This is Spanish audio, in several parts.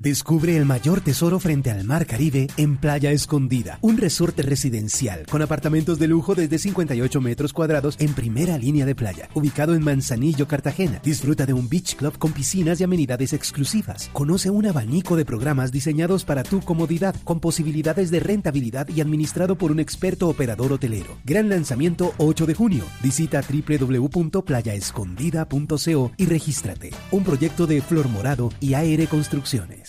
Descubre el mayor tesoro frente al mar Caribe en Playa Escondida, un resorte residencial con apartamentos de lujo desde 58 metros cuadrados en primera línea de playa, ubicado en Manzanillo, Cartagena. Disfruta de un beach club con piscinas y amenidades exclusivas. Conoce un abanico de programas diseñados para tu comodidad, con posibilidades de rentabilidad y administrado por un experto operador hotelero. Gran lanzamiento 8 de junio. Visita www.playaescondida.co y regístrate. Un proyecto de Flor Morado y AR Construcciones.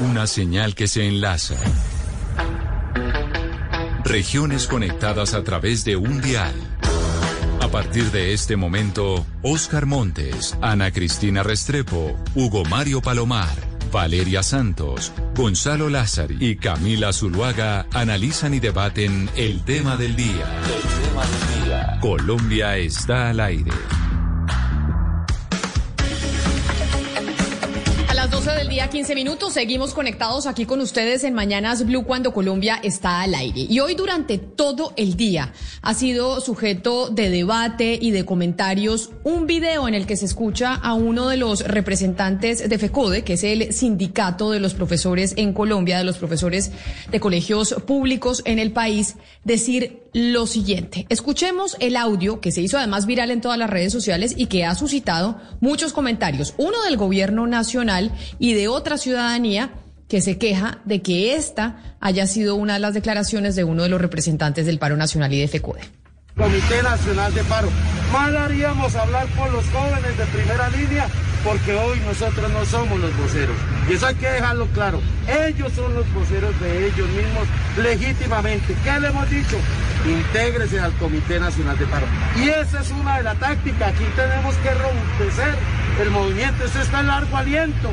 Una señal que se enlaza. Regiones conectadas a través de un dial. A partir de este momento, Oscar Montes, Ana Cristina Restrepo, Hugo Mario Palomar, Valeria Santos, Gonzalo Lázari y Camila Zuluaga analizan y debaten el tema del día. El tema del día. Colombia está al aire. Día, 15 minutos. Seguimos conectados aquí con ustedes en Mañanas Blue cuando Colombia está al aire. Y hoy durante todo el día ha sido sujeto de debate y de comentarios un video en el que se escucha a uno de los representantes de FECODE, que es el sindicato de los profesores en Colombia, de los profesores de colegios públicos en el país, decir lo siguiente. Escuchemos el audio que se hizo además viral en todas las redes sociales y que ha suscitado muchos comentarios. Uno del gobierno nacional y de otra ciudadanía que se queja de que esta haya sido una de las declaraciones de uno de los representantes del paro nacional y de FECODE. Comité Nacional de Paro. Mal haríamos hablar por los jóvenes de primera línea porque hoy nosotros no somos los voceros. Y eso hay que dejarlo claro. Ellos son los voceros de ellos mismos legítimamente. ¿Qué le hemos dicho? Intégrese al Comité Nacional de Paro. Y esa es una de las tácticas. Aquí tenemos que robustecer el movimiento. Esto está en largo aliento.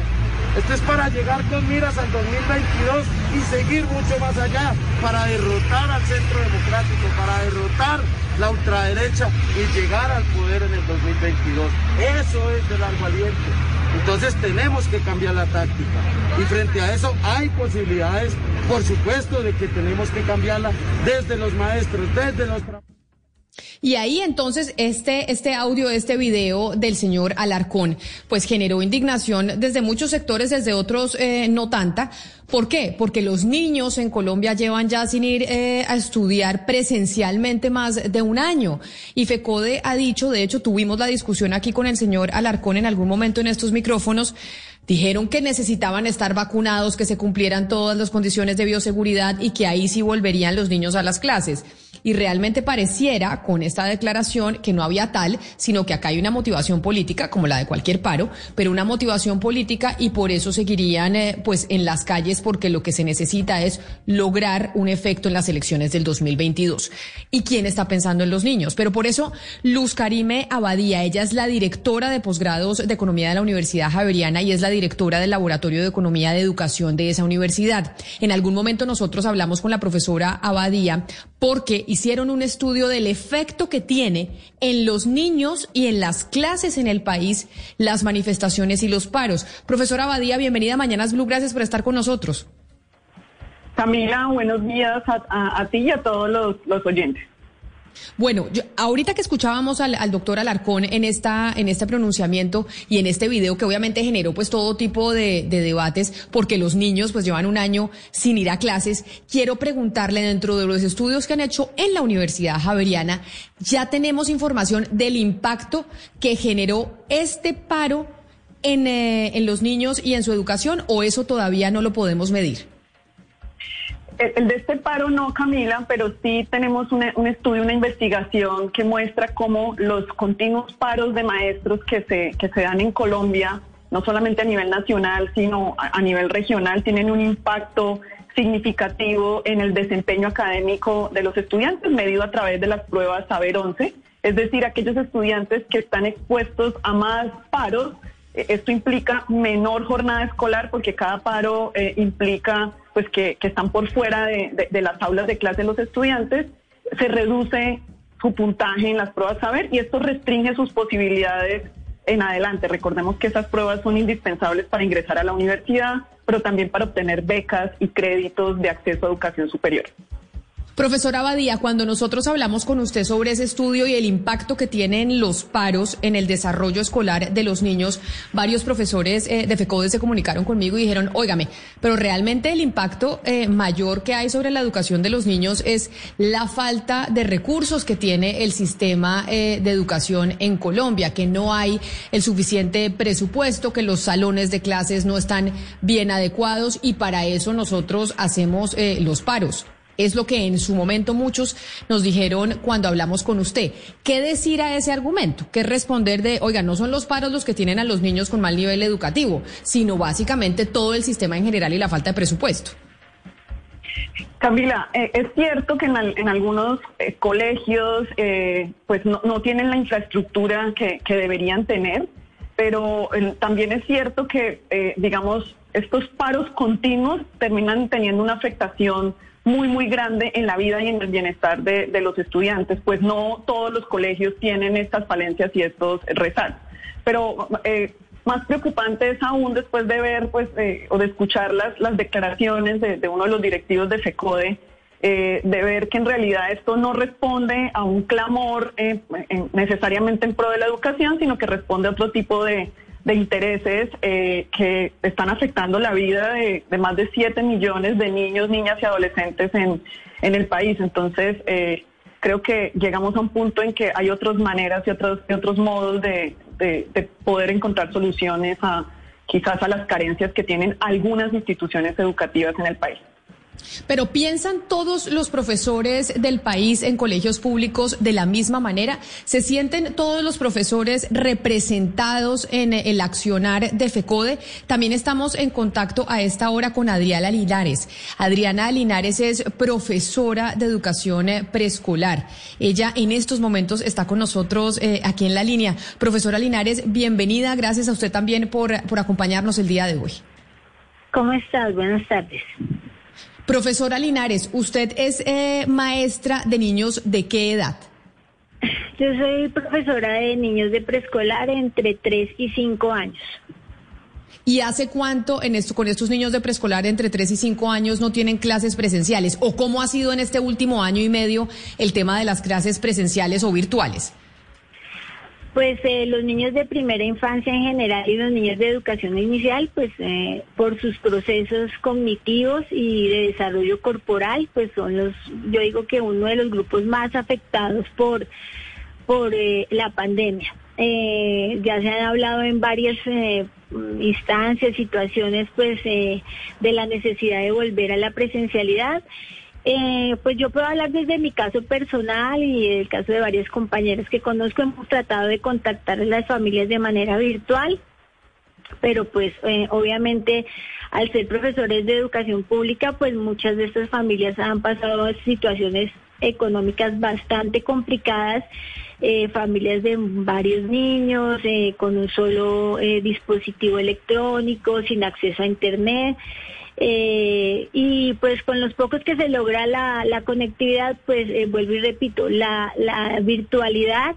Esto es para llegar con miras al 2022 y seguir mucho más allá, para derrotar al centro democrático, para derrotar la ultraderecha y llegar al poder en el 2022. Eso es de largo aliento. Entonces tenemos que cambiar la táctica. Y frente a eso hay posibilidades, por supuesto, de que tenemos que cambiarla desde los maestros, desde los y ahí entonces este, este audio, este video del señor Alarcón, pues generó indignación desde muchos sectores, desde otros eh, no tanta. ¿Por qué? Porque los niños en Colombia llevan ya sin ir eh, a estudiar presencialmente más de un año. Y FECODE ha dicho, de hecho tuvimos la discusión aquí con el señor Alarcón en algún momento en estos micrófonos, Dijeron que necesitaban estar vacunados, que se cumplieran todas las condiciones de bioseguridad y que ahí sí volverían los niños a las clases. Y realmente pareciera con esta declaración que no había tal, sino que acá hay una motivación política, como la de cualquier paro, pero una motivación política y por eso seguirían eh, pues en las calles porque lo que se necesita es lograr un efecto en las elecciones del 2022. ¿Y quién está pensando en los niños? Pero por eso Luz Karime Abadía, ella es la directora de posgrados de economía de la Universidad Javeriana y es la directora del Laboratorio de Economía de Educación de esa universidad. En algún momento nosotros hablamos con la profesora Abadía porque hicieron un estudio del efecto que tiene en los niños y en las clases en el país las manifestaciones y los paros. Profesora Abadía, bienvenida a Mañanas Blue, gracias por estar con nosotros. Camila, buenos días a, ti y a todos los oyentes. Bueno, ahorita que escuchábamos al, doctor Alarcón en esta en este pronunciamiento y en este video que obviamente generó pues todo tipo de, debates porque los niños pues llevan un año sin ir a clases, quiero preguntarle dentro de los estudios que han hecho en la Universidad Javeriana, ya tenemos información del impacto que generó este paro en, eh, en los niños y en su educación o eso todavía no lo podemos medir. El de este paro no, Camila, pero sí tenemos un, estudio, una investigación que muestra cómo los continuos paros de maestros que se, que se dan en Colombia, no solamente a nivel nacional, sino a, nivel regional, tienen un impacto significativo en el desempeño académico de los estudiantes, medido a través de las pruebas Saber 11, es decir, aquellos estudiantes que están expuestos a más paros. Eh, esto implica menor jornada escolar porque cada paro eh, implica pues que, están por fuera de, las aulas de clase los estudiantes, se reduce su puntaje en las pruebas saber y esto restringe sus posibilidades en adelante. Recordemos que esas pruebas son indispensables para ingresar a la universidad, pero también para obtener becas y créditos de acceso a educación superior. Profesora Abadía, cuando nosotros hablamos con usted sobre ese estudio y el impacto que tienen los paros en el desarrollo escolar de los niños, varios profesores eh, de FECODE se comunicaron conmigo y dijeron, óigame, pero realmente el impacto eh, mayor que hay sobre la educación de los niños es la falta de recursos que tiene el sistema eh, de educación en Colombia, que no hay el suficiente presupuesto, que los salones de clases no están bien adecuados y para eso nosotros hacemos los paros. Es lo que en su momento muchos nos dijeron cuando hablamos con usted. ¿Qué decir a ese argumento? ¿Qué responder de, oiga, no son los paros los que tienen a los niños con mal nivel educativo, sino básicamente todo el sistema en general y la falta de presupuesto? Camila, eh, es cierto que en, algunos eh, colegios eh, pues no, tienen la infraestructura que, que deberían tener, pero también es cierto que, digamos, estos paros continuos terminan teniendo una afectación muy, muy grande en la vida y en el bienestar de, los estudiantes, pues no todos los colegios tienen estas falencias y estos rezagos. Pero eh, más preocupante es aún después de ver pues eh, o de escuchar las, las declaraciones de, uno de los directivos de FECODE, eh, de ver que en realidad esto no responde a un clamor necesariamente en pro de la educación, sino que responde a otro tipo de, de intereses eh, que están afectando la vida de, más de 7 millones de niños, niñas y adolescentes en, en el país. Entonces, eh, creo que llegamos a un punto en que hay otras maneras y otros, otros modos de, de poder encontrar soluciones a quizás a las carencias que tienen algunas instituciones educativas en el país. Pero ¿piensan todos los profesores del país en colegios públicos de la misma manera? ¿Se sienten todos los profesores representados en el accionar de FECODE? También estamos en contacto a esta hora con Adriana Linares. Adriana Linares es profesora de educación preescolar. Ella en estos momentos está con nosotros eh, aquí en la línea. Profesora Linares, bienvenida. Gracias a usted también por, por acompañarnos el día de hoy. ¿Cómo estás? Buenas tardes. Profesora Linares, usted es eh, maestra de niños de qué edad? Yo soy profesora de niños de preescolar entre 3 y 5 años. ¿Y hace cuánto en esto, con estos niños de preescolar entre 3 y 5 años no tienen clases presenciales? ¿O cómo ha sido en este último año y medio el tema de las clases presenciales o virtuales? Pues eh, los niños de primera infancia en general y los niños de educación inicial, pues eh, por sus procesos cognitivos y de desarrollo corporal, pues son los, yo digo que uno de los grupos más afectados por, por eh, la pandemia. ya se han hablado en varias instancias, situaciones, pues de la necesidad de volver a la presencialidad. Eh, pues yo puedo hablar desde mi caso personal y el caso de varios compañeros que conozco. Hemos tratado de contactar a las familias de manera virtual, pero pues eh, obviamente al ser profesores de educación pública, pues muchas de estas familias han pasado situaciones económicas bastante complicadas, eh, familias de varios niños con un solo dispositivo electrónico, sin acceso a Internet. Eh, y pues con los pocos que se logra la, conectividad, pues eh, vuelvo y repito, la, la virtualidad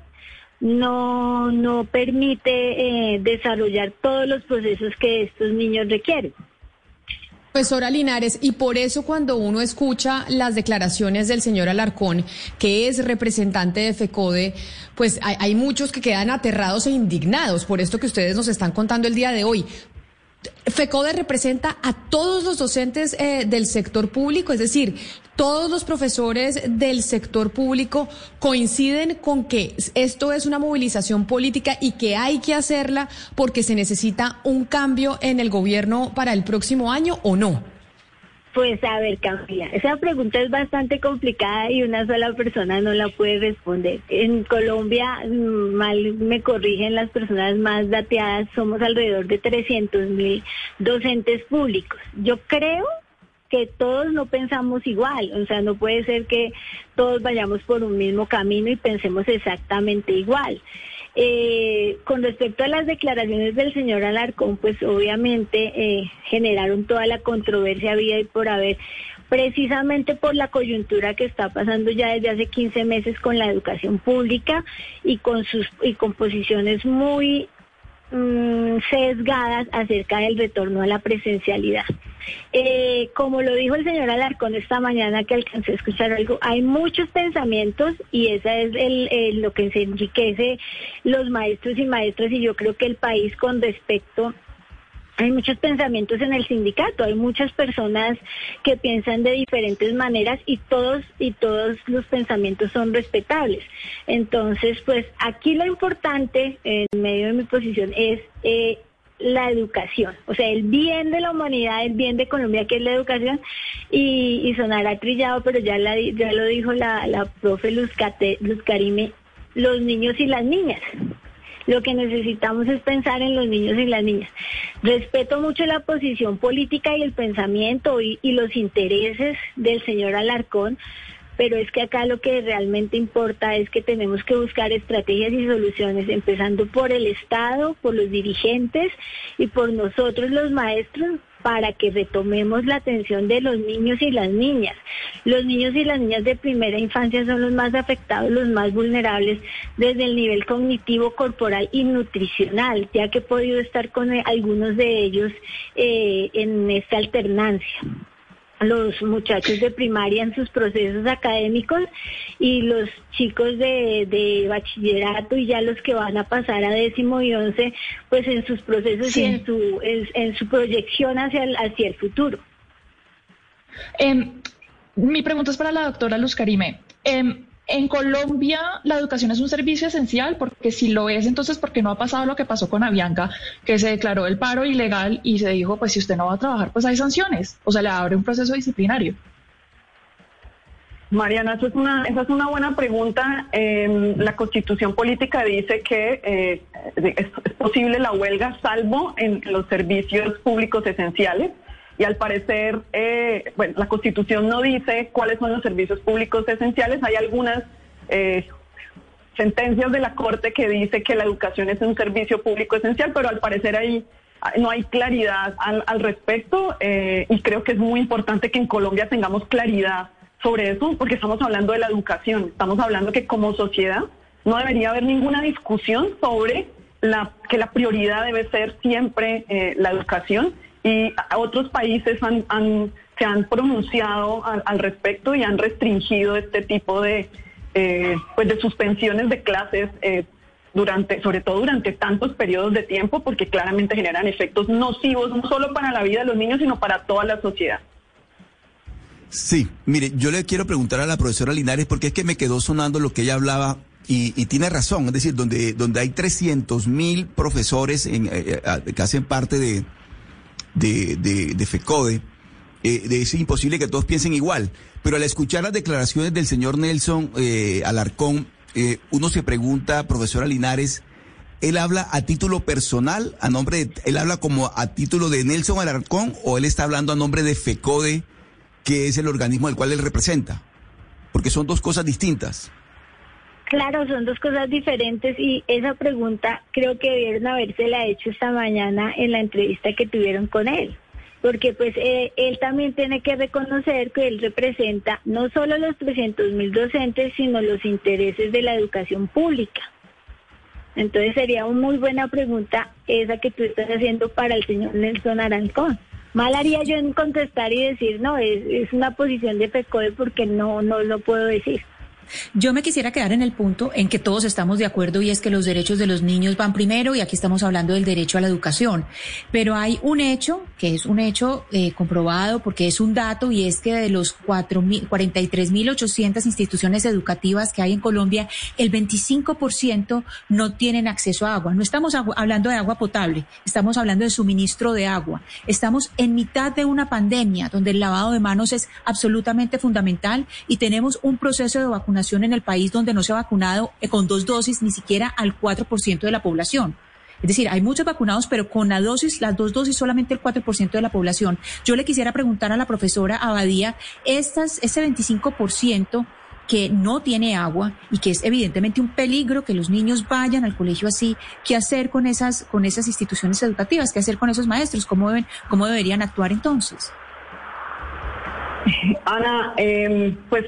no, no permite eh, desarrollar todos los procesos que estos niños requieren. Profesora Linares, y por eso cuando uno escucha las declaraciones del señor Alarcón, que es representante de FECODE, pues hay, muchos que quedan aterrados e indignados por esto que ustedes nos están contando el día de hoy. FECODE representa a todos los docentes eh, del sector público, es decir, todos los profesores del sector público coinciden con que esto es una movilización política y que hay que hacerla porque se necesita un cambio en el gobierno para el próximo año o no. Pues a ver, Camila, esa pregunta es bastante complicada y una sola persona no la puede responder. En Colombia, mm, mal me corrigen las personas más dateadas, somos alrededor de 300 mil docentes públicos. Yo creo que todos no pensamos igual, o sea, no puede ser que todos vayamos por un mismo camino y pensemos exactamente igual. Eh, con respecto a las declaraciones del señor Alarcón, pues obviamente eh, generaron toda la controversia había y por haber, precisamente por la coyuntura que está pasando ya desde hace 15 meses con la educación pública y con sus y posiciones muy mm, sesgadas acerca del retorno a la presencialidad. Eh, como lo dijo el señor Alarcón esta mañana que alcancé a escuchar algo, hay muchos pensamientos y esa es el, lo que se enriquece los maestros y maestras y yo creo que el país con respecto hay muchos pensamientos en el sindicato, hay muchas personas que piensan de diferentes maneras y todos y todos los pensamientos son respetables. Entonces, pues aquí lo importante en medio de mi posición es eh, la educación, o sea, el bien de la humanidad, el bien de Colombia, que es la educación, y, sonará trillado, pero ya, la, lo dijo la, profe Luz, Luz Karime, los niños y las niñas. Lo que necesitamos es pensar en los niños y las niñas. Respeto mucho la posición política y el pensamiento y, y los intereses del señor Alarcón, pero es que acá lo que realmente importa es que tenemos que buscar estrategias y soluciones, empezando por el Estado, por los dirigentes y por nosotros los maestros para que retomemos la atención de los niños y las niñas. Los niños y las niñas de primera infancia son los más afectados, los más vulnerables desde el nivel cognitivo, corporal y nutricional, ya que he podido estar con algunos de ellos eh, en esta alternancia los muchachos de primaria en sus procesos académicos y los chicos de, bachillerato y ya los que van a pasar a décimo y once, pues en sus procesos y en su, en, su proyección hacia el, hacia el futuro. Em, mi pregunta es para la doctora Luz Karime. Em, en Colombia la educación es un servicio esencial porque si lo es, entonces ¿por qué no ha pasado lo que pasó con Avianca, que se declaró el paro ilegal y se dijo, pues si usted no va a trabajar, pues hay sanciones, o sea, le abre un proceso disciplinario? Mariana, esa es una, esa es una buena pregunta. Em, la constitución política dice que eh, es, posible la huelga salvo en los servicios públicos esenciales y al parecer, eh, bueno, la Constitución no dice cuáles son los servicios públicos esenciales. Hay algunas eh, sentencias de la Corte que dice que la educación es un servicio público esencial, pero al parecer ahí no hay claridad al, respecto eh, y creo que es muy importante que en Colombia tengamos claridad sobre eso, porque estamos hablando de la educación, estamos hablando que como sociedad no debería haber ninguna discusión sobre la, que la prioridad debe ser siempre la educación y otros países han, se han pronunciado al, respecto y han restringido este tipo de, eh, pues de suspensiones de clases. Eh, durante, sobre todo durante tantos periodos de tiempo, porque claramente generan efectos nocivos no solo para la vida de los niños, sino para toda la sociedad. Sí, mire, yo le quiero preguntar a la profesora Linares, porque es que me quedó sonando lo que ella hablaba y, tiene razón, es decir, donde, donde hay 300 mil profesores en, eh, que hacen parte de, de, de, FECODE, eh, es imposible que todos piensen igual. Pero al escuchar las declaraciones del señor Nelson eh, Alarcón, eh, uno se pregunta, profesora Linares, ¿él habla a título personal, a nombre de, él habla como a título de Nelson Alarcón o él está hablando a nombre de FECODE, que es el organismo al cual él representa? Porque son dos cosas distintas. Claro, son dos cosas diferentes y esa pregunta creo que debieron habérsela hecho esta mañana en la entrevista que tuvieron con él. Porque pues eh, él también tiene que reconocer que él representa no solo los 300 mil docentes, sino los intereses de la educación pública. Entonces sería una muy buena pregunta esa que tú estás haciendo para el señor Nelson Arancón. Mal haría yo en contestar y decir, no, es, una posición de FECODE porque no, no lo puedo decir. Yo me quisiera quedar en el punto en que todos estamos de acuerdo y es que los derechos de los niños van primero y aquí estamos hablando del derecho a la educación. Pero hay un hecho, que es un hecho eh, comprobado porque es un dato y es que de los 43.800 instituciones educativas que hay en Colombia, el 25% no tienen acceso a agua. No estamos hablando de agua potable, estamos hablando de suministro de agua. Estamos en mitad de una pandemia donde el lavado de manos es absolutamente fundamental y tenemos un proceso de vacunación en el país donde no se ha vacunado eh, con dos dosis ni siquiera al 4% de la población. Es decir, hay muchos vacunados, pero con la dosis, las dos dosis, solamente el 4% de la población. Yo le quisiera preguntar a la profesora Abadía, estas, ese 25% que no tiene agua y que es evidentemente un peligro que los niños vayan al colegio así, ¿qué hacer con esas, con esas instituciones educativas? ¿Qué hacer con esos maestros? ¿Cómo, deben, cómo deberían actuar entonces? Ana, em, pues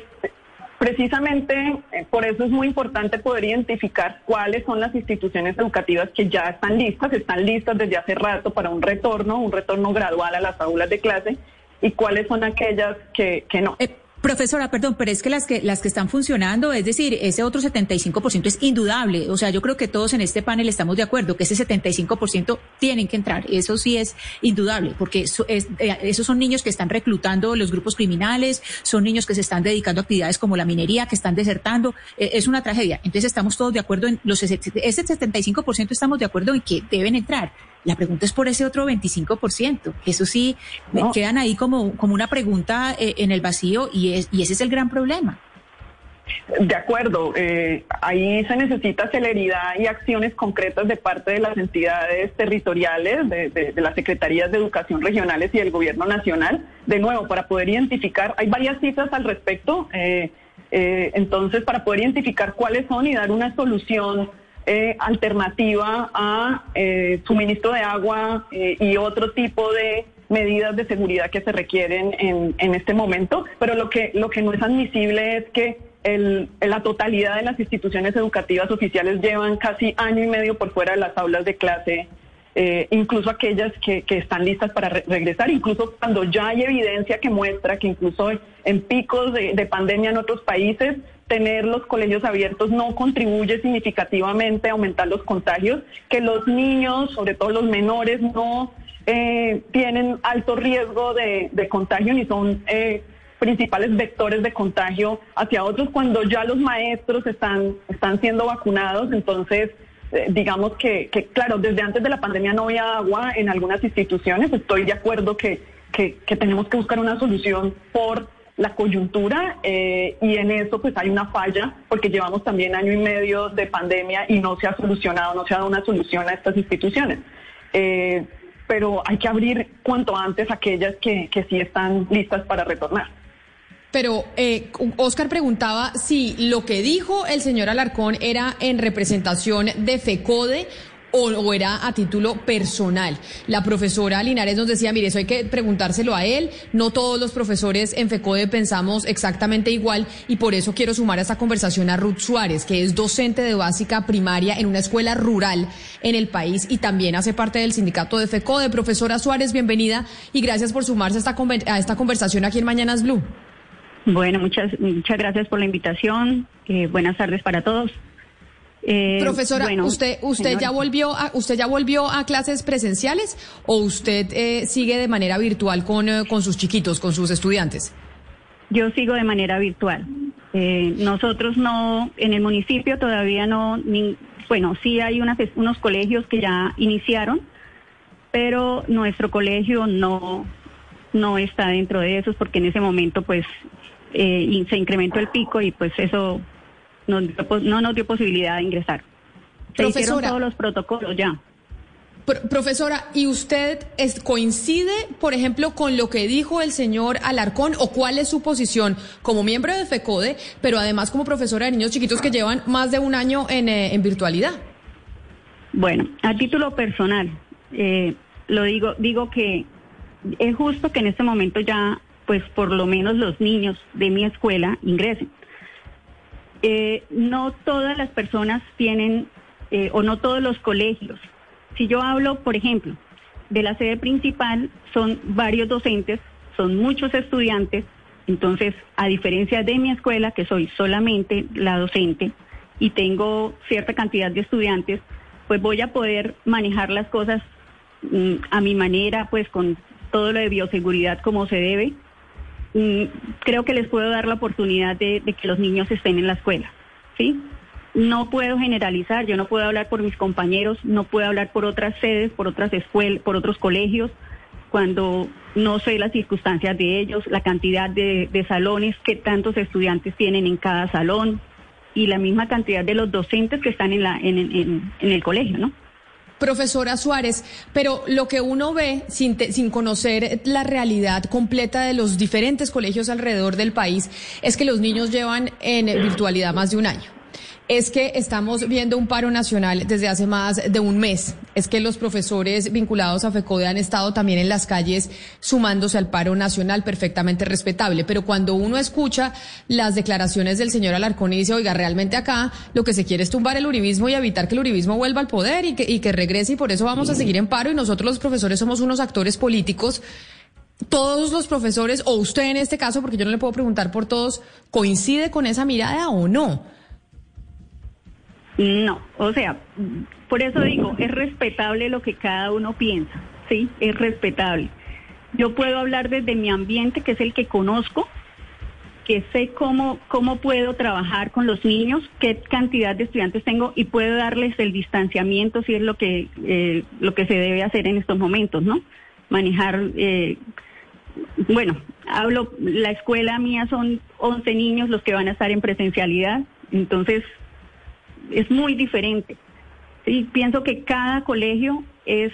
precisamente eh, por eso es muy importante poder identificar cuáles son las instituciones educativas que ya están listas, están listas desde hace rato para un retorno, un retorno gradual a las aulas de clase y cuáles son aquellas que, que no. Eh, Profesora, perdón, pero es que las que las que están funcionando, es decir, ese otro 75% es indudable. O sea, yo creo que todos en este panel estamos de acuerdo que ese 75% tienen que entrar. Eso sí es indudable, porque eh, esos son niños que están reclutando los grupos criminales, son niños que se están dedicando a actividades como la minería, que están desertando. Eh, es una tragedia. Entonces estamos todos de acuerdo en los ese 75% estamos de acuerdo en que deben entrar. La pregunta es por ese otro 25%. Eso sí, me quedan ahí como, como una pregunta eh, en el vacío y, es, y ese es el gran problema. De acuerdo, eh, ahí se necesita celeridad y acciones concretas de parte de las entidades territoriales, de, las secretarías de educación regionales y del gobierno nacional, de nuevo, para poder identificar, hay varias cifras al respecto, eh, entonces para poder identificar cuáles son y dar una solución eh, alternativa a eh, suministro de agua eh, y otro tipo de medidas de seguridad que se requieren en, en, este momento, pero lo que, lo que no es admisible es que el, la totalidad de las instituciones educativas oficiales llevan casi año y medio por fuera de las aulas de clase, incluso aquellas que, que, están listas para regresar, incluso cuando ya hay evidencia que muestra que incluso en picos de pandemia en otros países tener los colegios abiertos no contribuye significativamente a aumentar los contagios, que los niños, sobre todo los menores, no eh, tienen alto riesgo de, contagio ni son eh, principales vectores de contagio hacia otros cuando ya los maestros están, están siendo vacunados. Entonces, eh, digamos que, que, claro, desde antes de la pandemia no había agua en algunas instituciones. Estoy de acuerdo que, que tenemos que buscar una solución por la coyuntura eh, y en eso pues hay una falla porque llevamos también año y medio de pandemia y no se ha solucionado, no se ha dado una solución a estas instituciones. Eh, pero hay que abrir cuanto antes aquellas que, que sí están listas para retornar. Pero eh, Oscar preguntaba si lo que dijo el señor Alarcón era en representación de FECODE o, era a título personal. La profesora Linares nos decía, mire, eso hay que preguntárselo a él. No todos los profesores en FECODE pensamos exactamente igual y por eso quiero sumar a esta conversación a Ruth Suárez, que es docente de básica primaria en una escuela rural en el país y también hace parte del sindicato de FECODE. Profesora Suárez, bienvenida y gracias por sumarse a esta, a esta conversación aquí en Mañanas Blue. Bueno, muchas, muchas gracias por la invitación. Eh, buenas tardes para todos. Eh, Profesora, usted usted ya volvió a usted ya volvió a clases presenciales o usted eh, sigue de manera virtual con, eh, con sus chiquitos, con sus estudiantes. Yo sigo de manera virtual. nosotros no en el municipio todavía no bueno sí hay unos colegios que ya iniciaron, pero nuestro colegio no no está dentro de esos porque en ese momento pues se incrementó el pico y pues eso no, no nos dio posibilidad de ingresar. Se hicieron todos los protocolos ya. profesora, ¿y usted coincide, por ejemplo, con lo que dijo el señor Alarcón o cuál es su posición como miembro de FECODE, pero además como profesora de niños chiquitos que llevan más de un año en, eh, virtualidad? Bueno, a título personal, eh, lo digo, digo que es justo que en este momento ya, pues por lo menos los niños de mi escuela ingresen eh, no todas las personas tienen, eh, o no todos los colegios. Si yo hablo, por ejemplo, de la sede principal, son varios docentes, son muchos estudiantes, entonces, a diferencia de mi escuela, que soy solamente la docente y tengo cierta cantidad de estudiantes, pues voy a poder manejar las cosas mm, a mi manera, pues con todo lo de bioseguridad como se debe Creo que les puedo dar la oportunidad de, que los niños estén en la escuela, ¿sí? No puedo generalizar, yo no puedo hablar por mis compañeros, no puedo hablar por otras sedes, por otras escuelas, por otros colegios, cuando no sé las circunstancias de ellos, la cantidad de, salones que tantos estudiantes tienen en cada salón y la misma cantidad de los docentes que están en, la, en el colegio, ¿no? Profesora Suárez, pero lo que uno ve sin, sin conocer la realidad completa de los diferentes colegios alrededor del país es que los niños llevan en virtualidad más de un año. Es que estamos viendo un paro nacional desde hace más de un mes. Es que los profesores vinculados a FECODE han estado también en las calles sumándose al paro nacional, perfectamente respetable. Pero cuando uno escucha las declaraciones del señor Alarcón y dice, oiga, realmente acá lo que se quiere es tumbar el uribismo y evitar que el uribismo vuelva al poder y que, y que regrese y por eso vamos a seguir en paro y nosotros los profesores somos unos actores políticos todos los profesores, o usted en este caso, porque yo no le puedo preguntar por todos, ¿coincide con esa mirada o no? No, o sea, por eso digo, es respetable lo que cada uno piensa, ¿sí? Es respetable. Yo puedo hablar desde mi ambiente, que es el que conozco, que sé cómo, cómo puedo trabajar con los niños, qué cantidad de estudiantes tengo y puedo darles el distanciamiento si es lo que, eh, lo que se debe hacer en estos momentos, ¿no? Manejar, eh, bueno, hablo, la escuela mía son 11 niños los que van a estar en presencialidad, entonces es muy diferente. Y pienso que cada colegio es,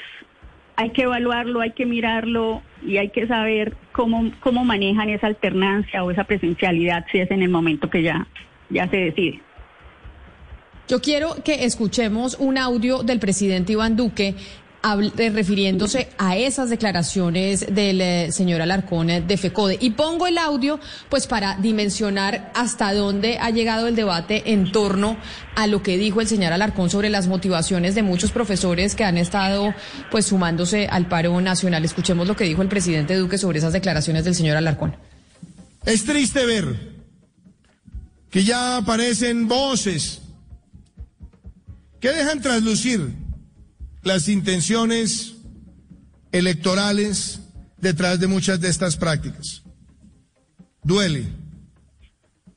hay que evaluarlo, hay que mirarlo y hay que saber cómo, cómo manejan esa alternancia o esa presencialidad si es en el momento que ya, ya se decide. Yo quiero que escuchemos un audio del presidente Iván Duque refiriéndose a esas declaraciones del eh, señor Alarcón eh, de FECODE. Y pongo el audio pues para dimensionar hasta dónde ha llegado el debate en torno a lo que dijo el señor Alarcón sobre las motivaciones de muchos profesores que han estado pues sumándose al paro nacional. Escuchemos lo que dijo el presidente Duque sobre esas declaraciones del señor Alarcón. Es triste ver que ya aparecen voces que dejan traslucir las intenciones electorales detrás de muchas de estas prácticas. Duele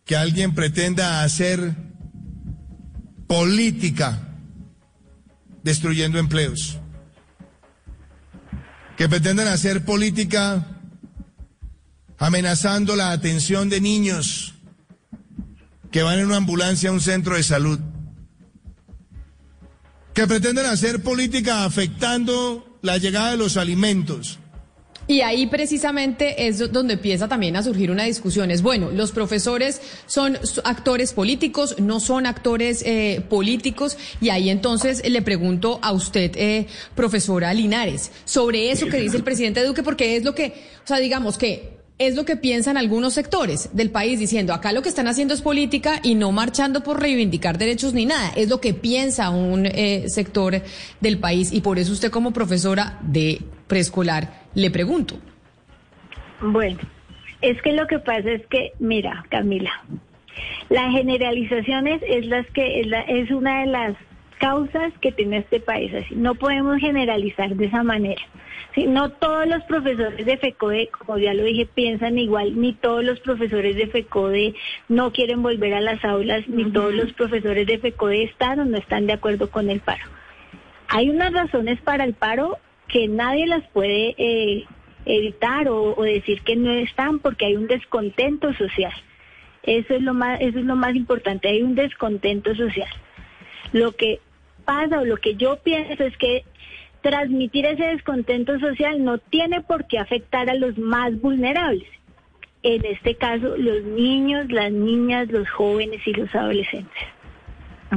que alguien pretenda hacer política destruyendo empleos, que pretendan hacer política amenazando la atención de niños que van en una ambulancia a un centro de salud que pretenden hacer política afectando la llegada de los alimentos. Y ahí precisamente es donde empieza también a surgir una discusión. Es bueno, los profesores son actores políticos, no son actores eh, políticos. Y ahí entonces le pregunto a usted, eh, profesora Linares, sobre eso que dice el presidente Duque, porque es lo que, o sea, digamos que es lo que piensan algunos sectores del país diciendo, acá lo que están haciendo es política y no marchando por reivindicar derechos ni nada. Es lo que piensa un eh, sector del país y por eso usted como profesora de preescolar le pregunto. Bueno, es que lo que pasa es que, mira, Camila, las generalizaciones es las que es, es una de las causas que tiene este país. Así no podemos generalizar de esa manera. Sí, no todos los profesores de FECODE, como ya lo dije, piensan igual, ni todos los profesores de FECODE no quieren volver a las aulas, ni todos los profesores de FECODE están o no están de acuerdo con el paro. Hay unas razones para el paro que nadie las puede eh, evitar o, o decir que no están porque hay un descontento social. Eso es lo más, eso es lo más importante, hay un descontento social. Lo que pasa o lo que yo pienso es que transmitir ese descontento social no tiene por qué afectar a los más vulnerables. En este caso, los niños, las niñas, los jóvenes y los adolescentes.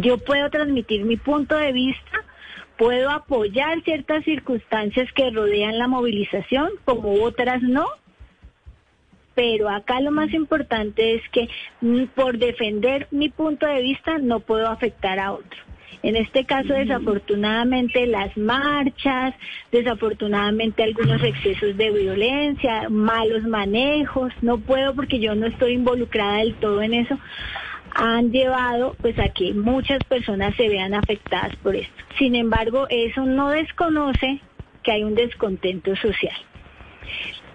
Yo puedo transmitir mi punto de vista, puedo apoyar ciertas circunstancias que rodean la movilización, como otras no, pero acá lo más importante es que mm, por defender mi punto de vista no puedo afectar a otro. En este caso, desafortunadamente, las marchas, desafortunadamente algunos excesos de violencia, malos manejos, no puedo porque yo no estoy involucrada del todo en eso, han llevado pues a que muchas personas se vean afectadas por esto. Sin embargo, eso no desconoce que hay un descontento social.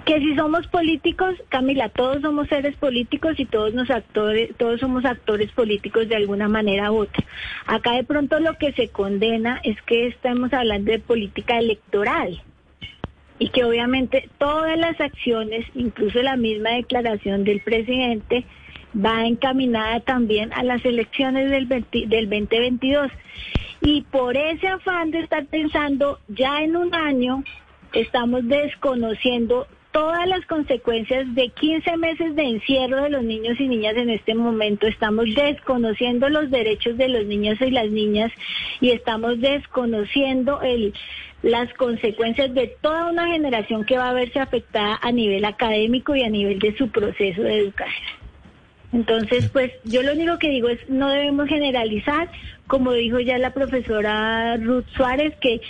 Que si somos políticos, Camila, todos somos seres políticos y todos nos actores, todos somos actores políticos de alguna manera u otra. Acá de pronto lo que se condena es que estamos hablando de política electoral y que obviamente todas las acciones, incluso la misma declaración del presidente, va encaminada también a las elecciones del, del 2022. Y por ese afán de estar pensando ya en un año, estamos desconociendo todas las consecuencias de 15 meses de encierro de los niños y niñas en este momento. Estamos desconociendo los derechos de los niños y las niñas y estamos desconociendo el, las consecuencias de toda una generación que va a verse afectada a nivel académico y a nivel de su proceso de educación. Entonces, pues yo lo único que digo es no debemos generalizar, como dijo ya la profesora Ruth Suárez, que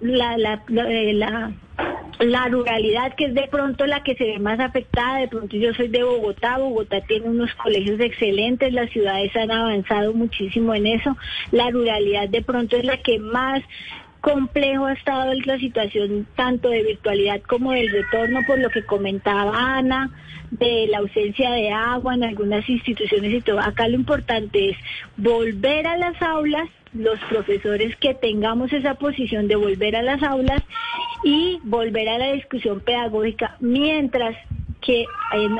la, la, eh, la, la, ruralidad, que es de pronto la que se ve más afectada, de pronto yo soy de Bogotá, Bogotá tiene unos colegios excelentes, las ciudades han avanzado muchísimo en eso, la ruralidad de pronto es la que más complejo ha estado la situación tanto de virtualidad como del retorno, por lo que comentaba Ana, de la ausencia de agua en algunas instituciones y todo. Acá lo importante es volver a las aulas, los profesores que tengamos esa posición de volver a las aulas y volver a la discusión pedagógica, mientras que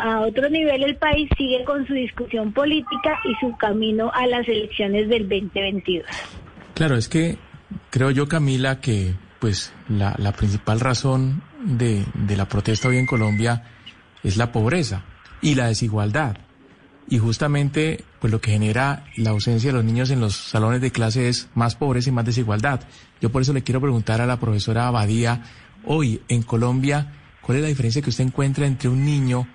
a otro nivel el país sigue con su discusión política y su camino a las elecciones del 2022. Claro, es que Creo yo, Camila, que pues la, la principal razón de, de, la protesta hoy en Colombia es la pobreza y la desigualdad. Y justamente, pues lo que genera la ausencia de los niños en los salones de clase es más pobreza y más desigualdad. Yo por eso le quiero preguntar a la profesora Abadía, hoy en Colombia, ¿cuál es la diferencia que usted encuentra entre un niño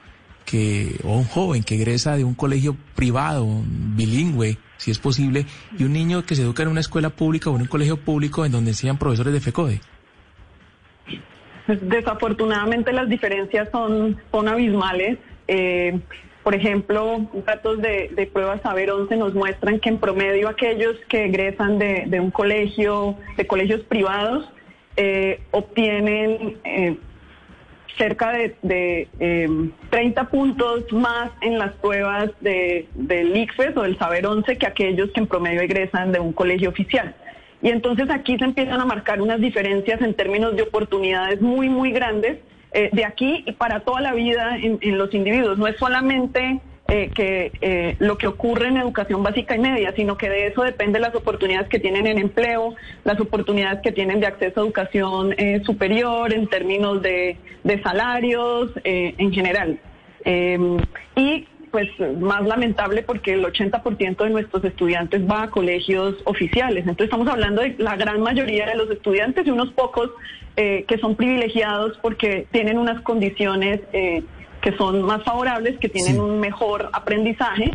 que, o un joven que egresa de un colegio privado, bilingüe, si es posible, y un niño que se educa en una escuela pública o en un colegio público en donde sean profesores de FECODE? Desafortunadamente las diferencias son, son abismales. Eh, por ejemplo, datos de, de pruebas Saber 11 nos muestran que en promedio aquellos que egresan de, un colegio, de colegios privados, eh, obtienen eh, cerca de, 30 em, puntos más en las pruebas de, del ICFES o del Saber 11 que aquellos que en promedio egresan de un colegio oficial. Y entonces aquí se empiezan a marcar unas diferencias en términos de oportunidades muy, muy grandes eh, de aquí y para toda la vida en, los individuos. No es solamente eh, que eh, lo que ocurre en educación básica y media, sino que de eso depende las oportunidades que tienen en empleo, las oportunidades que tienen de acceso a educación superior en términos de, de salarios en general. y pues más lamentable porque el 80% de nuestros estudiantes va a colegios oficiales. Entonces estamos hablando de la gran mayoría de los estudiantes y unos pocos que son privilegiados porque tienen unas condiciones que son más favorables, que tienen un mejor aprendizaje,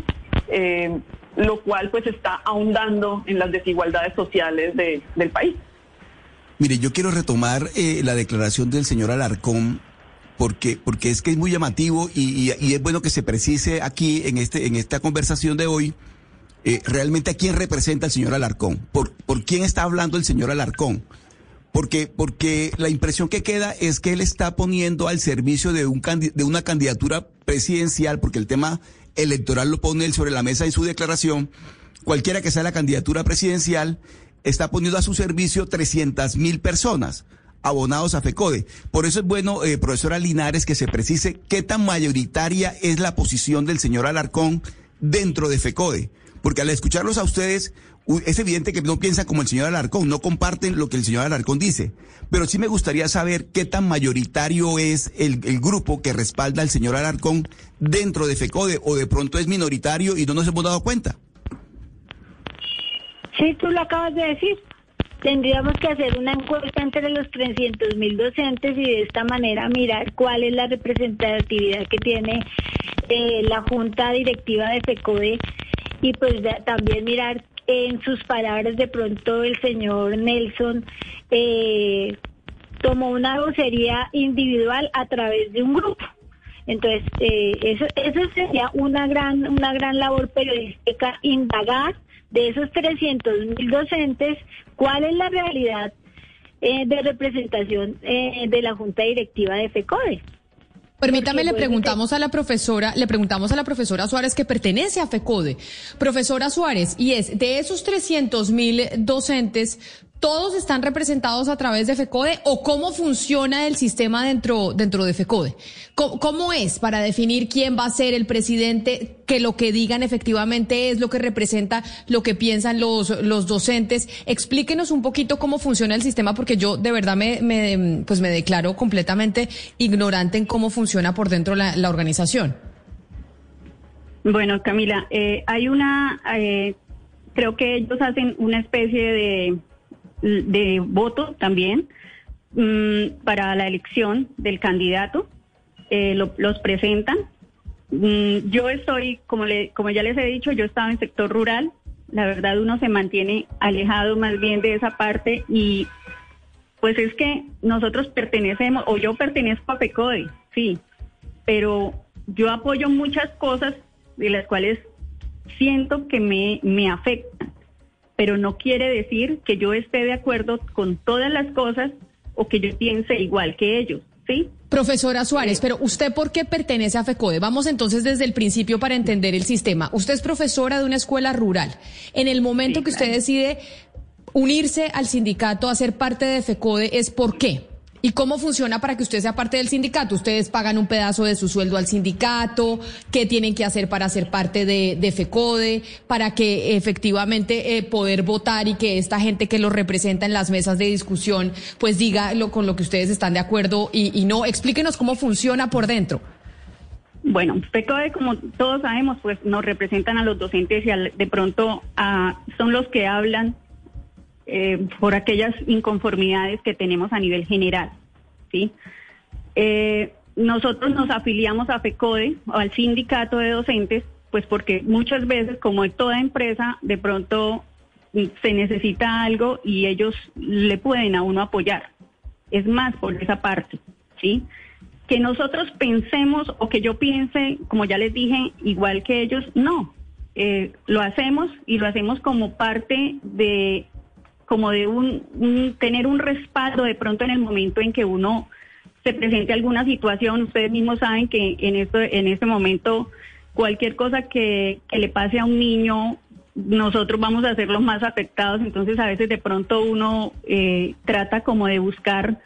eh, lo cual pues está ahondando en las desigualdades sociales del país. Mire, yo quiero retomar eh, la declaración del señor Alarcón porque, porque es que es muy llamativo y, es bueno que se precise aquí en, este, en esta conversación de hoy eh, realmente a quién representa el señor Alarcón, por, por quién está hablando el señor Alarcón. Porque, porque la impresión que queda es que él está poniendo al servicio de, un, de una candidatura presidencial, porque el tema electoral lo pone él sobre la mesa en su declaración, cualquiera que sea la candidatura presidencial, está poniendo a su servicio 300 mil personas abonados a FECODE. Por eso es bueno, eh, profesora Linares, que se precise qué tan mayoritaria es la posición del señor Alarcón dentro de FECODE. Porque al escucharlos a ustedes, es evidente que no piensan como el señor Alarcón, no comparten lo que el señor Alarcón dice, pero sí me gustaría saber qué tan mayoritario es el, grupo que respalda al señor Alarcón dentro de FECODE o de pronto es minoritario y no nos hemos dado cuenta. Sí, tú lo acabas de decir. Tendríamos que hacer una encuesta entre los 300 mil docentes y de esta manera mirar cuál es la representatividad que tiene eh, la junta directiva de FECODE y pues también mirar en sus palabras de pronto el señor Nelson eh, tomó una vocería individual a través de un grupo. Entonces, eh, eso, eso sería una gran, una gran labor periodística, indagar de esos 300 mil docentes cuál es la realidad eh, de representación de la Junta Directiva de FECODE. Permítame, le preguntamos a la profesora, le preguntamos a la profesora Suárez que pertenece a FECODE. Profesora Suárez, y es, de esos 300 mil docentes, ¿Todos están representados a través de FECODE o cómo funciona el sistema dentro, dentro de FECODE? ¿Cómo, es para definir quién va a ser el presidente, que lo que digan efectivamente es lo que representa lo que piensan los, los docentes? Explíquenos un poquito cómo funciona el sistema porque yo de verdad me, me pues me declaro completamente ignorante en cómo funciona por dentro la, la organización. Bueno, Camila, eh, hay una, eh, creo que ellos hacen una especie de de voto también mm, para la elección del candidato. Eh, los presentan. Mm, yo estoy, como, le, como ya les he dicho, yo estaba en sector rural. La verdad uno se mantiene alejado más bien de esa parte y pues es que nosotros pertenecemos, o yo pertenezco a PECODE, sí, pero yo apoyo muchas cosas de las cuales siento que me, me afectan pero no quiere decir que yo esté de acuerdo con todas las cosas o que yo piense igual que ellos, ¿sí? Profesora Suárez, pero ¿usted por qué pertenece a FECODE? Vamos entonces desde el principio para entender el sistema. Usted es profesora de una escuela rural. En el momento que usted decide unirse al sindicato, a ser parte de FECODE, ¿es por qué? ¿Y cómo funciona para que usted sea parte del sindicato? ¿Ustedes pagan un pedazo de su sueldo al sindicato? ¿Qué tienen que hacer para ser parte de, FECODE? Para que efectivamente eh, poder votar y que esta gente que los representa en las mesas de discusión pues diga lo, con lo que ustedes están de acuerdo y, no. Explíquenos cómo funciona por dentro. Bueno, FECODE, como todos sabemos, pues nos representan a los docentes y de pronto ah, son los que hablan eh, por aquellas inconformidades que tenemos a nivel general. ¿sí? Eh, nosotros nos afiliamos a FECODE al sindicato de docentes, pues porque muchas veces, como en toda empresa, de pronto se necesita algo y ellos le pueden a uno apoyar. Es más por esa parte, ¿sí? Que nosotros pensemos o que yo piense, como ya les dije, igual que ellos, no. Eh, lo hacemos y lo hacemos como parte de como de un, tener un respaldo de pronto en el momento en que uno se presente alguna situación. Ustedes mismos saben que en esto, en este momento cualquier cosa que, le pase a un niño, nosotros vamos a ser los más afectados. Entonces a veces de pronto uno eh, trata como de buscar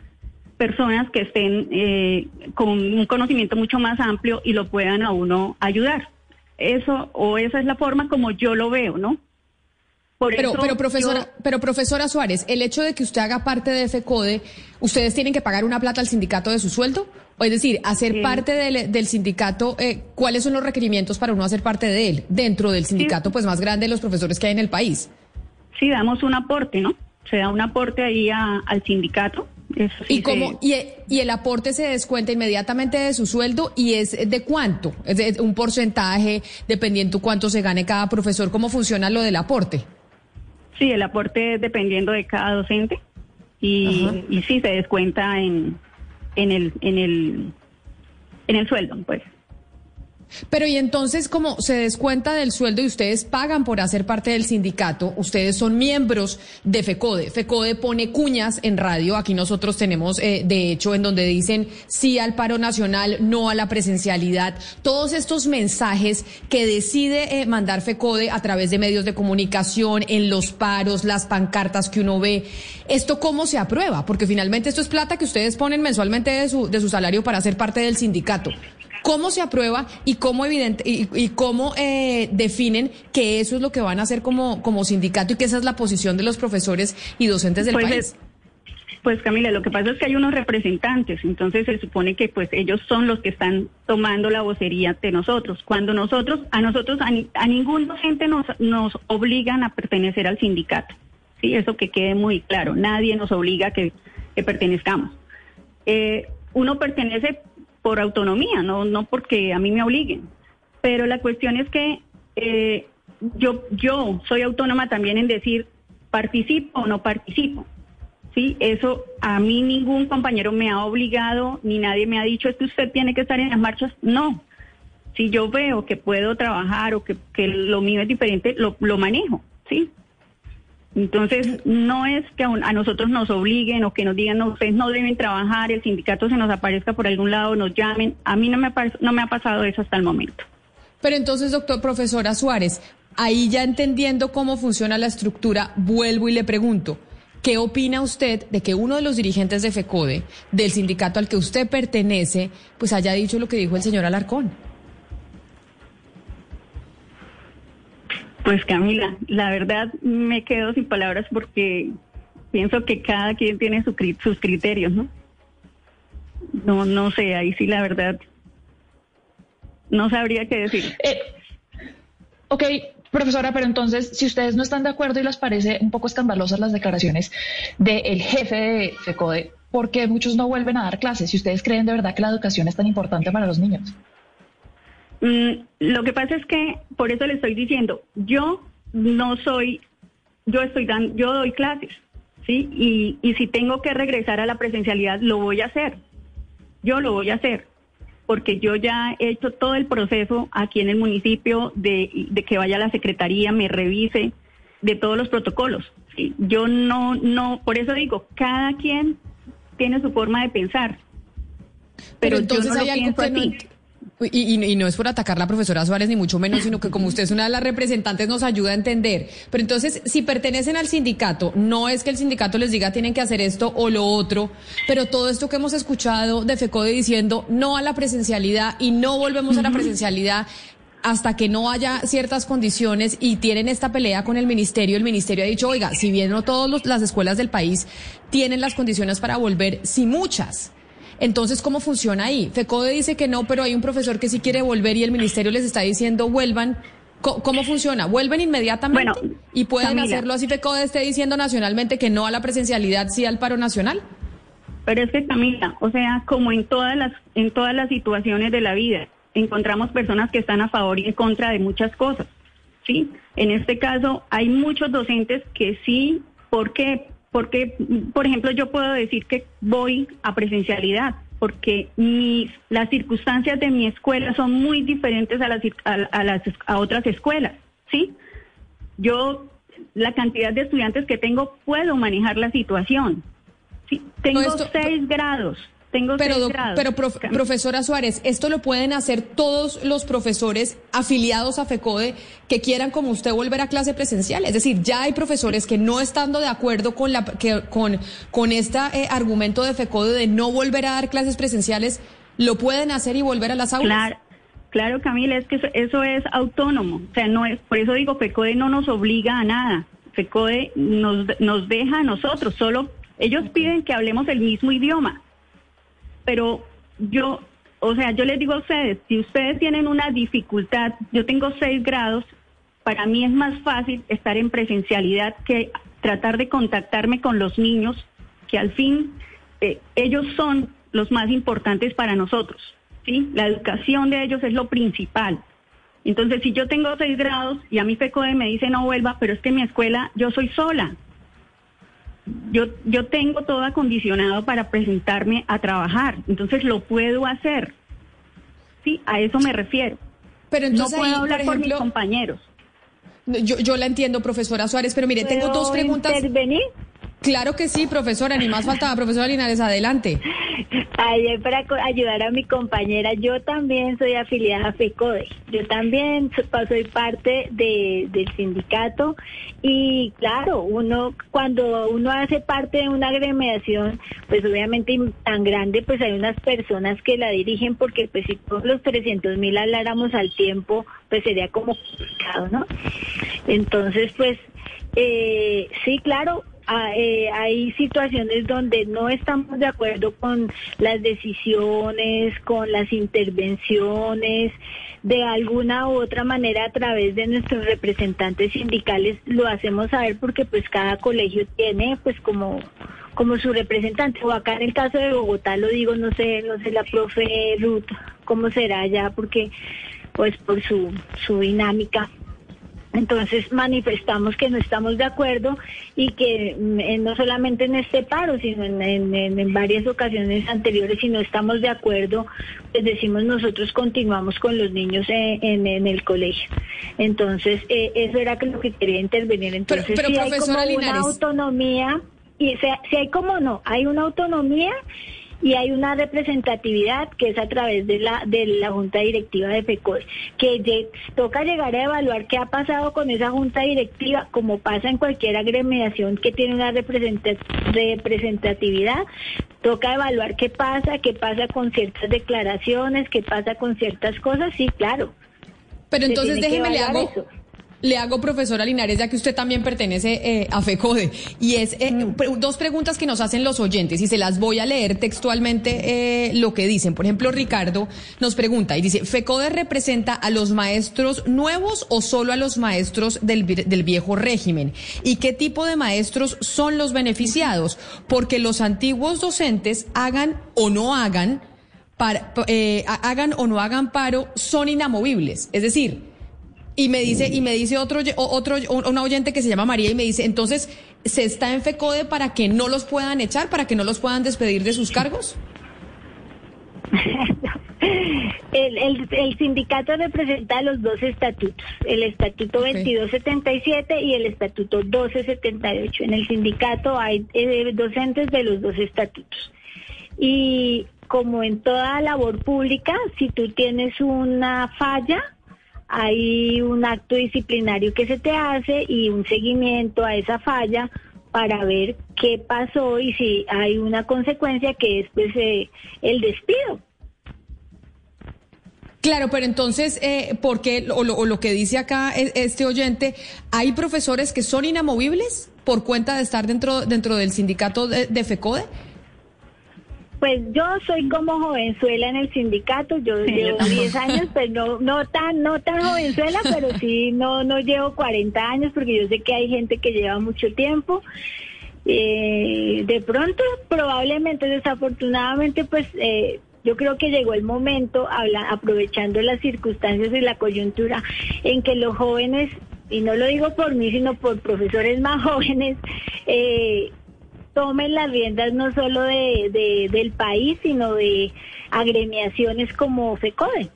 personas que estén eh, con un conocimiento mucho más amplio y lo puedan a uno ayudar. Eso o esa es la forma como yo lo veo, ¿no? Pero, pero profesora, pero profesora Suárez, el hecho de que usted haga parte de FECODE, ¿ustedes tienen que pagar una plata al sindicato de su sueldo? O es decir, hacer parte del, sindicato, eh, ¿cuáles son los requerimientos para uno hacer parte de él dentro del sindicato pues más grande de los profesores que hay en el país? Sí, damos un aporte, ¿no? Se da un aporte ahí al sindicato. ¿Y, cómo, y, y, el aporte se descuenta inmediatamente de su sueldo y es de cuánto? ¿Es de un porcentaje dependiendo cuánto se gane cada profesor? ¿Cómo funciona lo del aporte? Sí, el aporte es dependiendo de cada docente y, y sí se descuenta en, en el en el en el sueldo, pues. Pero y entonces, como se descuenta del sueldo y ustedes pagan por hacer parte del sindicato, ustedes son miembros de FECODE. FECODE pone cuñas en radio. Aquí nosotros tenemos, eh, de hecho, en donde dicen sí al paro nacional, no a la presencialidad. Todos estos mensajes que decide eh, mandar FECODE a través de medios de comunicación, en los paros, las pancartas que uno ve. ¿Esto cómo se aprueba? Porque finalmente esto es plata que ustedes ponen mensualmente de su, de su salario para ser parte del sindicato. ¿Cómo se aprueba y cómo evidente y, cómo eh, definen que eso es lo que van a hacer como, como sindicato y que esa es la posición de los profesores y docentes del pues país? pues Camila, lo que pasa es que hay unos representantes, entonces se supone que pues ellos son los que están tomando la vocería de nosotros. Cuando nosotros, a nosotros, a, ningún docente nos, nos obligan a pertenecer al sindicato. Sí, eso que quede muy claro. Nadie nos obliga a que, pertenezcamos. Eh, uno pertenece por autonomía, no, no porque a mí me obliguen. Pero la cuestión es que eh, yo, yo soy autónoma también en decir participo o no participo. Sí, eso a mí ningún compañero me ha obligado, ni nadie me ha dicho es que usted tiene que estar en las marchas. No. Si yo veo que puedo trabajar o que, que lo mío es diferente, lo, lo manejo. Sí. Entonces, no es que a nosotros nos obliguen o que nos digan, no, ustedes no deben trabajar, el sindicato se nos aparezca por algún lado, nos llamen. A mí no me, no me ha pasado eso hasta el momento. Pero entonces, doctor, profesora Suárez, ahí ya entendiendo cómo funciona la estructura, vuelvo y le pregunto, ¿Qué opina usted de que uno de los dirigentes de FECODE, del sindicato al que usted pertenece, pues haya dicho lo que dijo el señor Alarcón? Pues Camila, la verdad me quedo sin palabras porque pienso que cada quien tiene sus criterios, ¿no? No, no sé, ahí sí la verdad no sabría qué decir. Eh, ok, profesora, pero entonces, si ustedes no están de acuerdo y les parece un poco escandalosas las declaraciones del jefe de FECODE, ¿por qué muchos no vuelven a dar clases? Si ustedes creen de verdad que la educación es tan importante para los niños. Mm, lo que pasa es que, por eso le estoy diciendo, yo no soy, yo estoy dando, yo doy clases, ¿sí? Y, y si tengo que regresar a la presencialidad, lo voy a hacer. Yo lo voy a hacer porque yo ya he hecho todo el proceso aquí en el municipio de, que vaya a la secretaría, me revise de todos los protocolos. Yo no, no, por eso digo, cada quien tiene su forma de pensar. Pero, entonces hay algo que y, no es por atacar a la profesora Suárez, ni mucho menos, sino que como usted es una de las representantes, nos ayuda a entender. Pero entonces, si pertenecen al sindicato, no es que el sindicato les diga tienen que hacer esto o lo otro, pero todo esto que hemos escuchado de FECODE diciendo no a la presencialidad y no volvemos a la presencialidad, hasta que no haya ciertas condiciones y tienen esta pelea con el ministerio, el ministerio ha dicho, oiga, si bien no todas las escuelas del país tienen las condiciones para volver, sí muchas. Entonces, ¿cómo funciona ahí? FECODE dice que no, pero hay un profesor que sí quiere volver y el ministerio les está diciendo vuelvan. ¿Cómo, funciona? ¿Vuelven inmediatamente? ¿Y pueden hacerlo así FECODE esté diciendo nacionalmente que no a la presencialidad, sí al paro nacional? Pero es que Camila, o sea, como en todas las en todas las situaciones de la vida, encontramos personas que están a favor y en contra de muchas cosas. ¿Sí? En este caso hay muchos docentes que sí, ¿por qué? Porque, por ejemplo, yo puedo decir que voy a presencialidad, porque mis, las circunstancias de mi escuela son muy diferentes a las, a, las, a otras escuelas, ¿sí? Yo, la cantidad de estudiantes que tengo, puedo manejar la situación. ¿sí? Tengo seis grados tengo pero, grados. pero profesora Suárez, esto lo pueden hacer todos los profesores afiliados a FECODE que quieran como usted volver a clase presencial. Es decir, ya hay profesores que no estando de acuerdo con la que, con con este eh, argumento de FECODE de no volver a dar clases presenciales, lo pueden hacer y volver a las aulas. Claro. Claro, Camila, es que eso, es autónomo. O sea, no es, por eso digo, FECODE no nos obliga a nada. FECODE nos, nos deja a nosotros, solo ellos piden que hablemos el mismo idioma pero yo, o sea, yo les digo a ustedes, si ustedes tienen una dificultad, yo tengo seis grados, para mí es más fácil estar en presencialidad que tratar de contactarme con los niños, que al fin eh, ellos son los más importantes para nosotros, ¿sí? La educación de ellos es lo principal. Entonces, si yo tengo seis grados y a mi FECODE me dice no vuelva, pero es que en mi escuela yo soy sola, yo, yo tengo todo acondicionado para presentarme a trabajar, entonces lo puedo hacer. Sí, a eso me refiero. Pero entonces no puedo hablar por, mis compañeros. Yo, yo la entiendo, profesora Suárez, pero mire, tengo dos preguntas. intervenir? Claro que sí, profesora, ni más faltaba. Profesora Linares, adelante. Ayer para ayudar a mi compañera, yo también soy afiliada a FECODE. Yo también soy parte de, del sindicato y claro, uno cuando uno hace parte de una agremiación, pues obviamente tan grande, pues hay unas personas que la dirigen porque pues si todos los 300 mil habláramos al tiempo, pues sería como complicado, ¿no? Entonces, pues eh, sí, claro, Eh, hay situaciones donde no estamos de acuerdo con las decisiones, con las intervenciones, de alguna u otra manera a través de nuestros representantes sindicales lo hacemos saber porque pues cada colegio tiene pues como como su representante. O acá en el caso de Bogotá lo digo no sé no sé la profe Ruth cómo será ya porque pues por su su dinámica entonces manifestamos que no estamos de acuerdo y que mm, no solamente en este paro, sino en, varias ocasiones anteriores, si no estamos de acuerdo, pues decimos nosotros continuamos con los niños en, el colegio. Entonces, eh, eso era lo que quería intervenir. Entonces, pero, hay como una autonomía, y si hay como no, hay una autonomía y hay una representatividad que es a través de la de la junta directiva de FECODE, que toca llegar a evaluar qué ha pasado con esa junta directiva, como pasa en cualquier agremiación que tiene una representatividad, toca evaluar qué pasa, qué pasa con ciertas declaraciones, qué pasa con ciertas cosas, sí, claro. Pero entonces déjeme le hago le hago, profesora Linares, ya que usted también pertenece eh, a FECODE, y es eh, mm. dos preguntas que nos hacen los oyentes, y se las voy a leer textualmente eh, lo que dicen. Por ejemplo, Ricardo nos pregunta y dice, ¿FECODE representa a los maestros nuevos o solo a los maestros del, del viejo régimen? ¿Y qué tipo de maestros son los beneficiados? Porque los antiguos docentes hagan o no hagan, para, hagan o no hagan paro, son inamovibles. Es decir, y me dice, y me dice otro, otro, una oyente que se llama María y me dice, entonces, ¿se está en FECODE para que no los puedan echar, para que no los puedan despedir de sus cargos? el, sindicato representa los dos estatutos, el estatuto 2277 y el estatuto 1278. En el sindicato hay eh, docentes de los dos estatutos. Y como en toda labor pública, si tú tienes una falla, hay un acto disciplinario que se te hace y un seguimiento a esa falla para ver qué pasó y si hay una consecuencia que es pues, eh, el despido. Claro, pero entonces, eh, ¿por qué, o lo, que dice acá e, este oyente, hay profesores que son inamovibles por cuenta de estar dentro, dentro del sindicato de FECODE? Pues yo soy como jovenzuela en el sindicato, yo llevo 10 años, pues no, no tan, no tan jovenzuela, pero sí no, no llevo 40 años porque yo sé que hay gente que lleva mucho tiempo. Eh, de pronto, probablemente, desafortunadamente, pues eh, yo creo que llegó el momento, habla, aprovechando las circunstancias y la coyuntura, en que los jóvenes, y no lo digo por mí, sino por profesores más jóvenes, eh, tomen las riendas no solo de, del país, sino de agremiaciones como FECODE.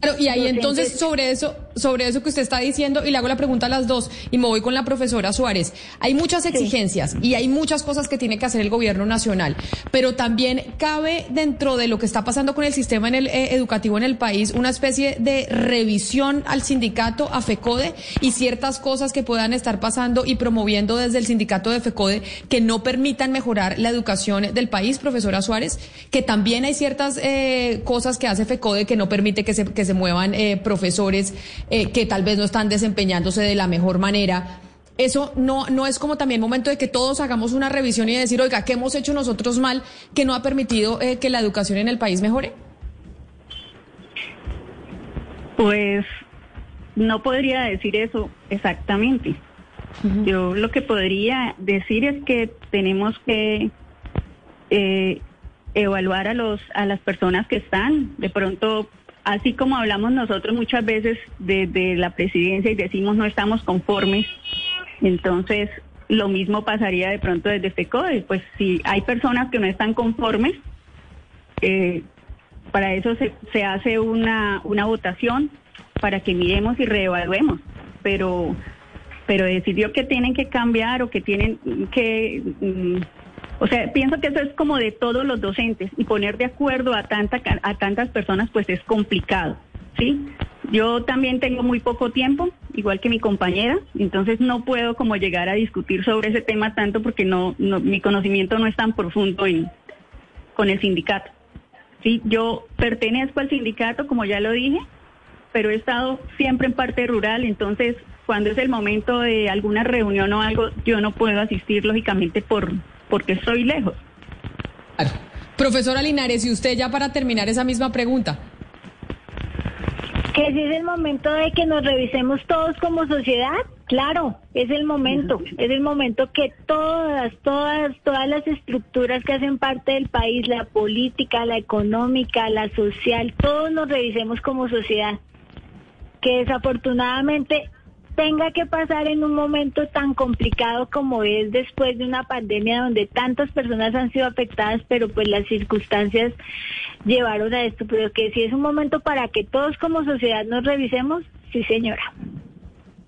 Claro, y ahí entonces sobre eso, sobre eso que usted está diciendo, y le hago la pregunta a las dos, y me voy con la profesora Suárez. Hay muchas exigencias y hay muchas cosas que tiene que hacer el gobierno nacional, pero también cabe dentro de lo que está pasando con el sistema en el, eh, educativo en el país una especie de revisión al sindicato, a FECODE, y ciertas cosas que puedan estar pasando y promoviendo desde el sindicato de FECODE que no permitan mejorar la educación del país, profesora Suárez, que también hay ciertas eh, cosas que hace FECODE que no permite que se, que se muevan eh, profesores eh, que tal vez no están desempeñándose de la mejor manera. Eso no, no es como también momento de que todos hagamos una revisión y decir, oiga, ¿qué hemos hecho nosotros mal que no ha permitido eh, que la educación en el país mejore? Pues no podría decir eso exactamente. Yo lo que podría decir es que tenemos que evaluar a los a las personas que están. De pronto así como hablamos nosotros muchas veces desde la presidencia y decimos no estamos conformes, entonces lo mismo pasaría de pronto desde FECODE. Pues si hay personas que no están conformes, eh, para eso se, se hace una, una votación para que miremos y reevaluemos. Pero, pero decidió que tienen que cambiar o que tienen que... Mm, o sea, pienso que eso es como de todos los docentes y poner de acuerdo a, tanta, a tantas personas pues es complicado, ¿sí? Yo también tengo muy poco tiempo, igual que mi compañera, entonces no puedo como llegar a discutir sobre ese tema tanto porque no, mi conocimiento no es tan profundo en, con el sindicato. Sí, yo pertenezco al sindicato, como ya lo dije, pero he estado siempre en parte rural, entonces cuando es el momento de alguna reunión o algo, yo no puedo asistir lógicamente por porque soy lejos. Profesora Linares, y usted ya para terminar esa misma pregunta. Que si es el momento de que nos revisemos todos como sociedad, claro, es el momento, es el momento que todas, todas, todas las estructuras que hacen parte del país, la política, la económica, la social, todos nos revisemos como sociedad. Que desafortunadamente tenga que pasar en un momento tan complicado como es después de una pandemia donde tantas personas han sido afectadas, pero pues las circunstancias llevaron a esto, pero que si es un momento para que todos como sociedad nos revisemos, sí señora.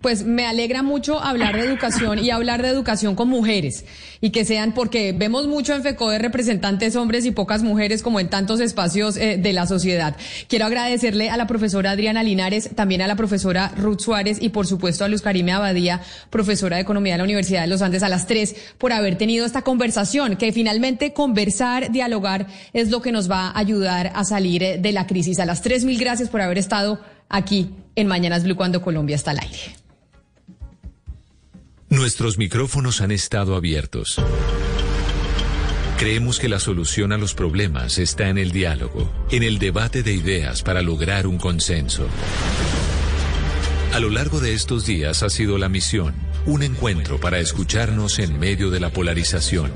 Pues me alegra mucho hablar de educación y hablar de educación con mujeres y que sean, porque vemos mucho en FECODE representantes hombres y pocas mujeres como en tantos espacios eh, de la sociedad. Quiero agradecerle a la profesora Adriana Linares, también a la profesora Ruth Suárez y por supuesto a Luz Karime Abadía, profesora de Economía de la Universidad de los Andes, a las tres por haber tenido esta conversación, que finalmente conversar, dialogar es lo que nos va a ayudar a salir eh, de la crisis. A las tres, mil gracias por haber estado aquí en Mañanas Blue cuando Colombia está al aire. Nuestros micrófonos han estado abiertos. Creemos que la solución a los problemas está en el diálogo, en el debate de ideas para lograr un consenso. A lo largo de estos días ha sido la misión, un encuentro para escucharnos en medio de la polarización.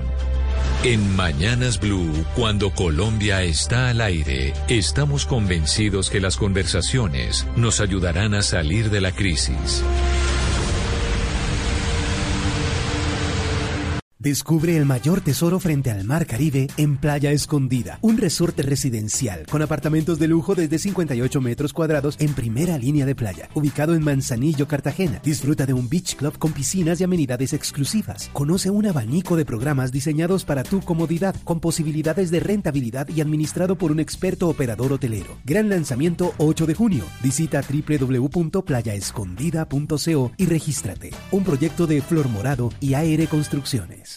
En Mañanas Blue, cuando Colombia está al aire, estamos convencidos que las conversaciones nos ayudarán a salir de la crisis. Descubre el mayor tesoro frente al Mar Caribe en Playa Escondida, un resorte residencial con apartamentos de lujo desde 58 metros cuadrados en primera línea de playa, ubicado en Manzanillo, Cartagena. Disfruta de un beach club con piscinas y amenidades exclusivas. Conoce un abanico de programas diseñados para tu comodidad, con posibilidades de rentabilidad y administrado por un experto operador hotelero. Gran lanzamiento 8 de junio. Visita www.playaescondida.co y regístrate. Un proyecto de Flor Morado y AR Construcciones.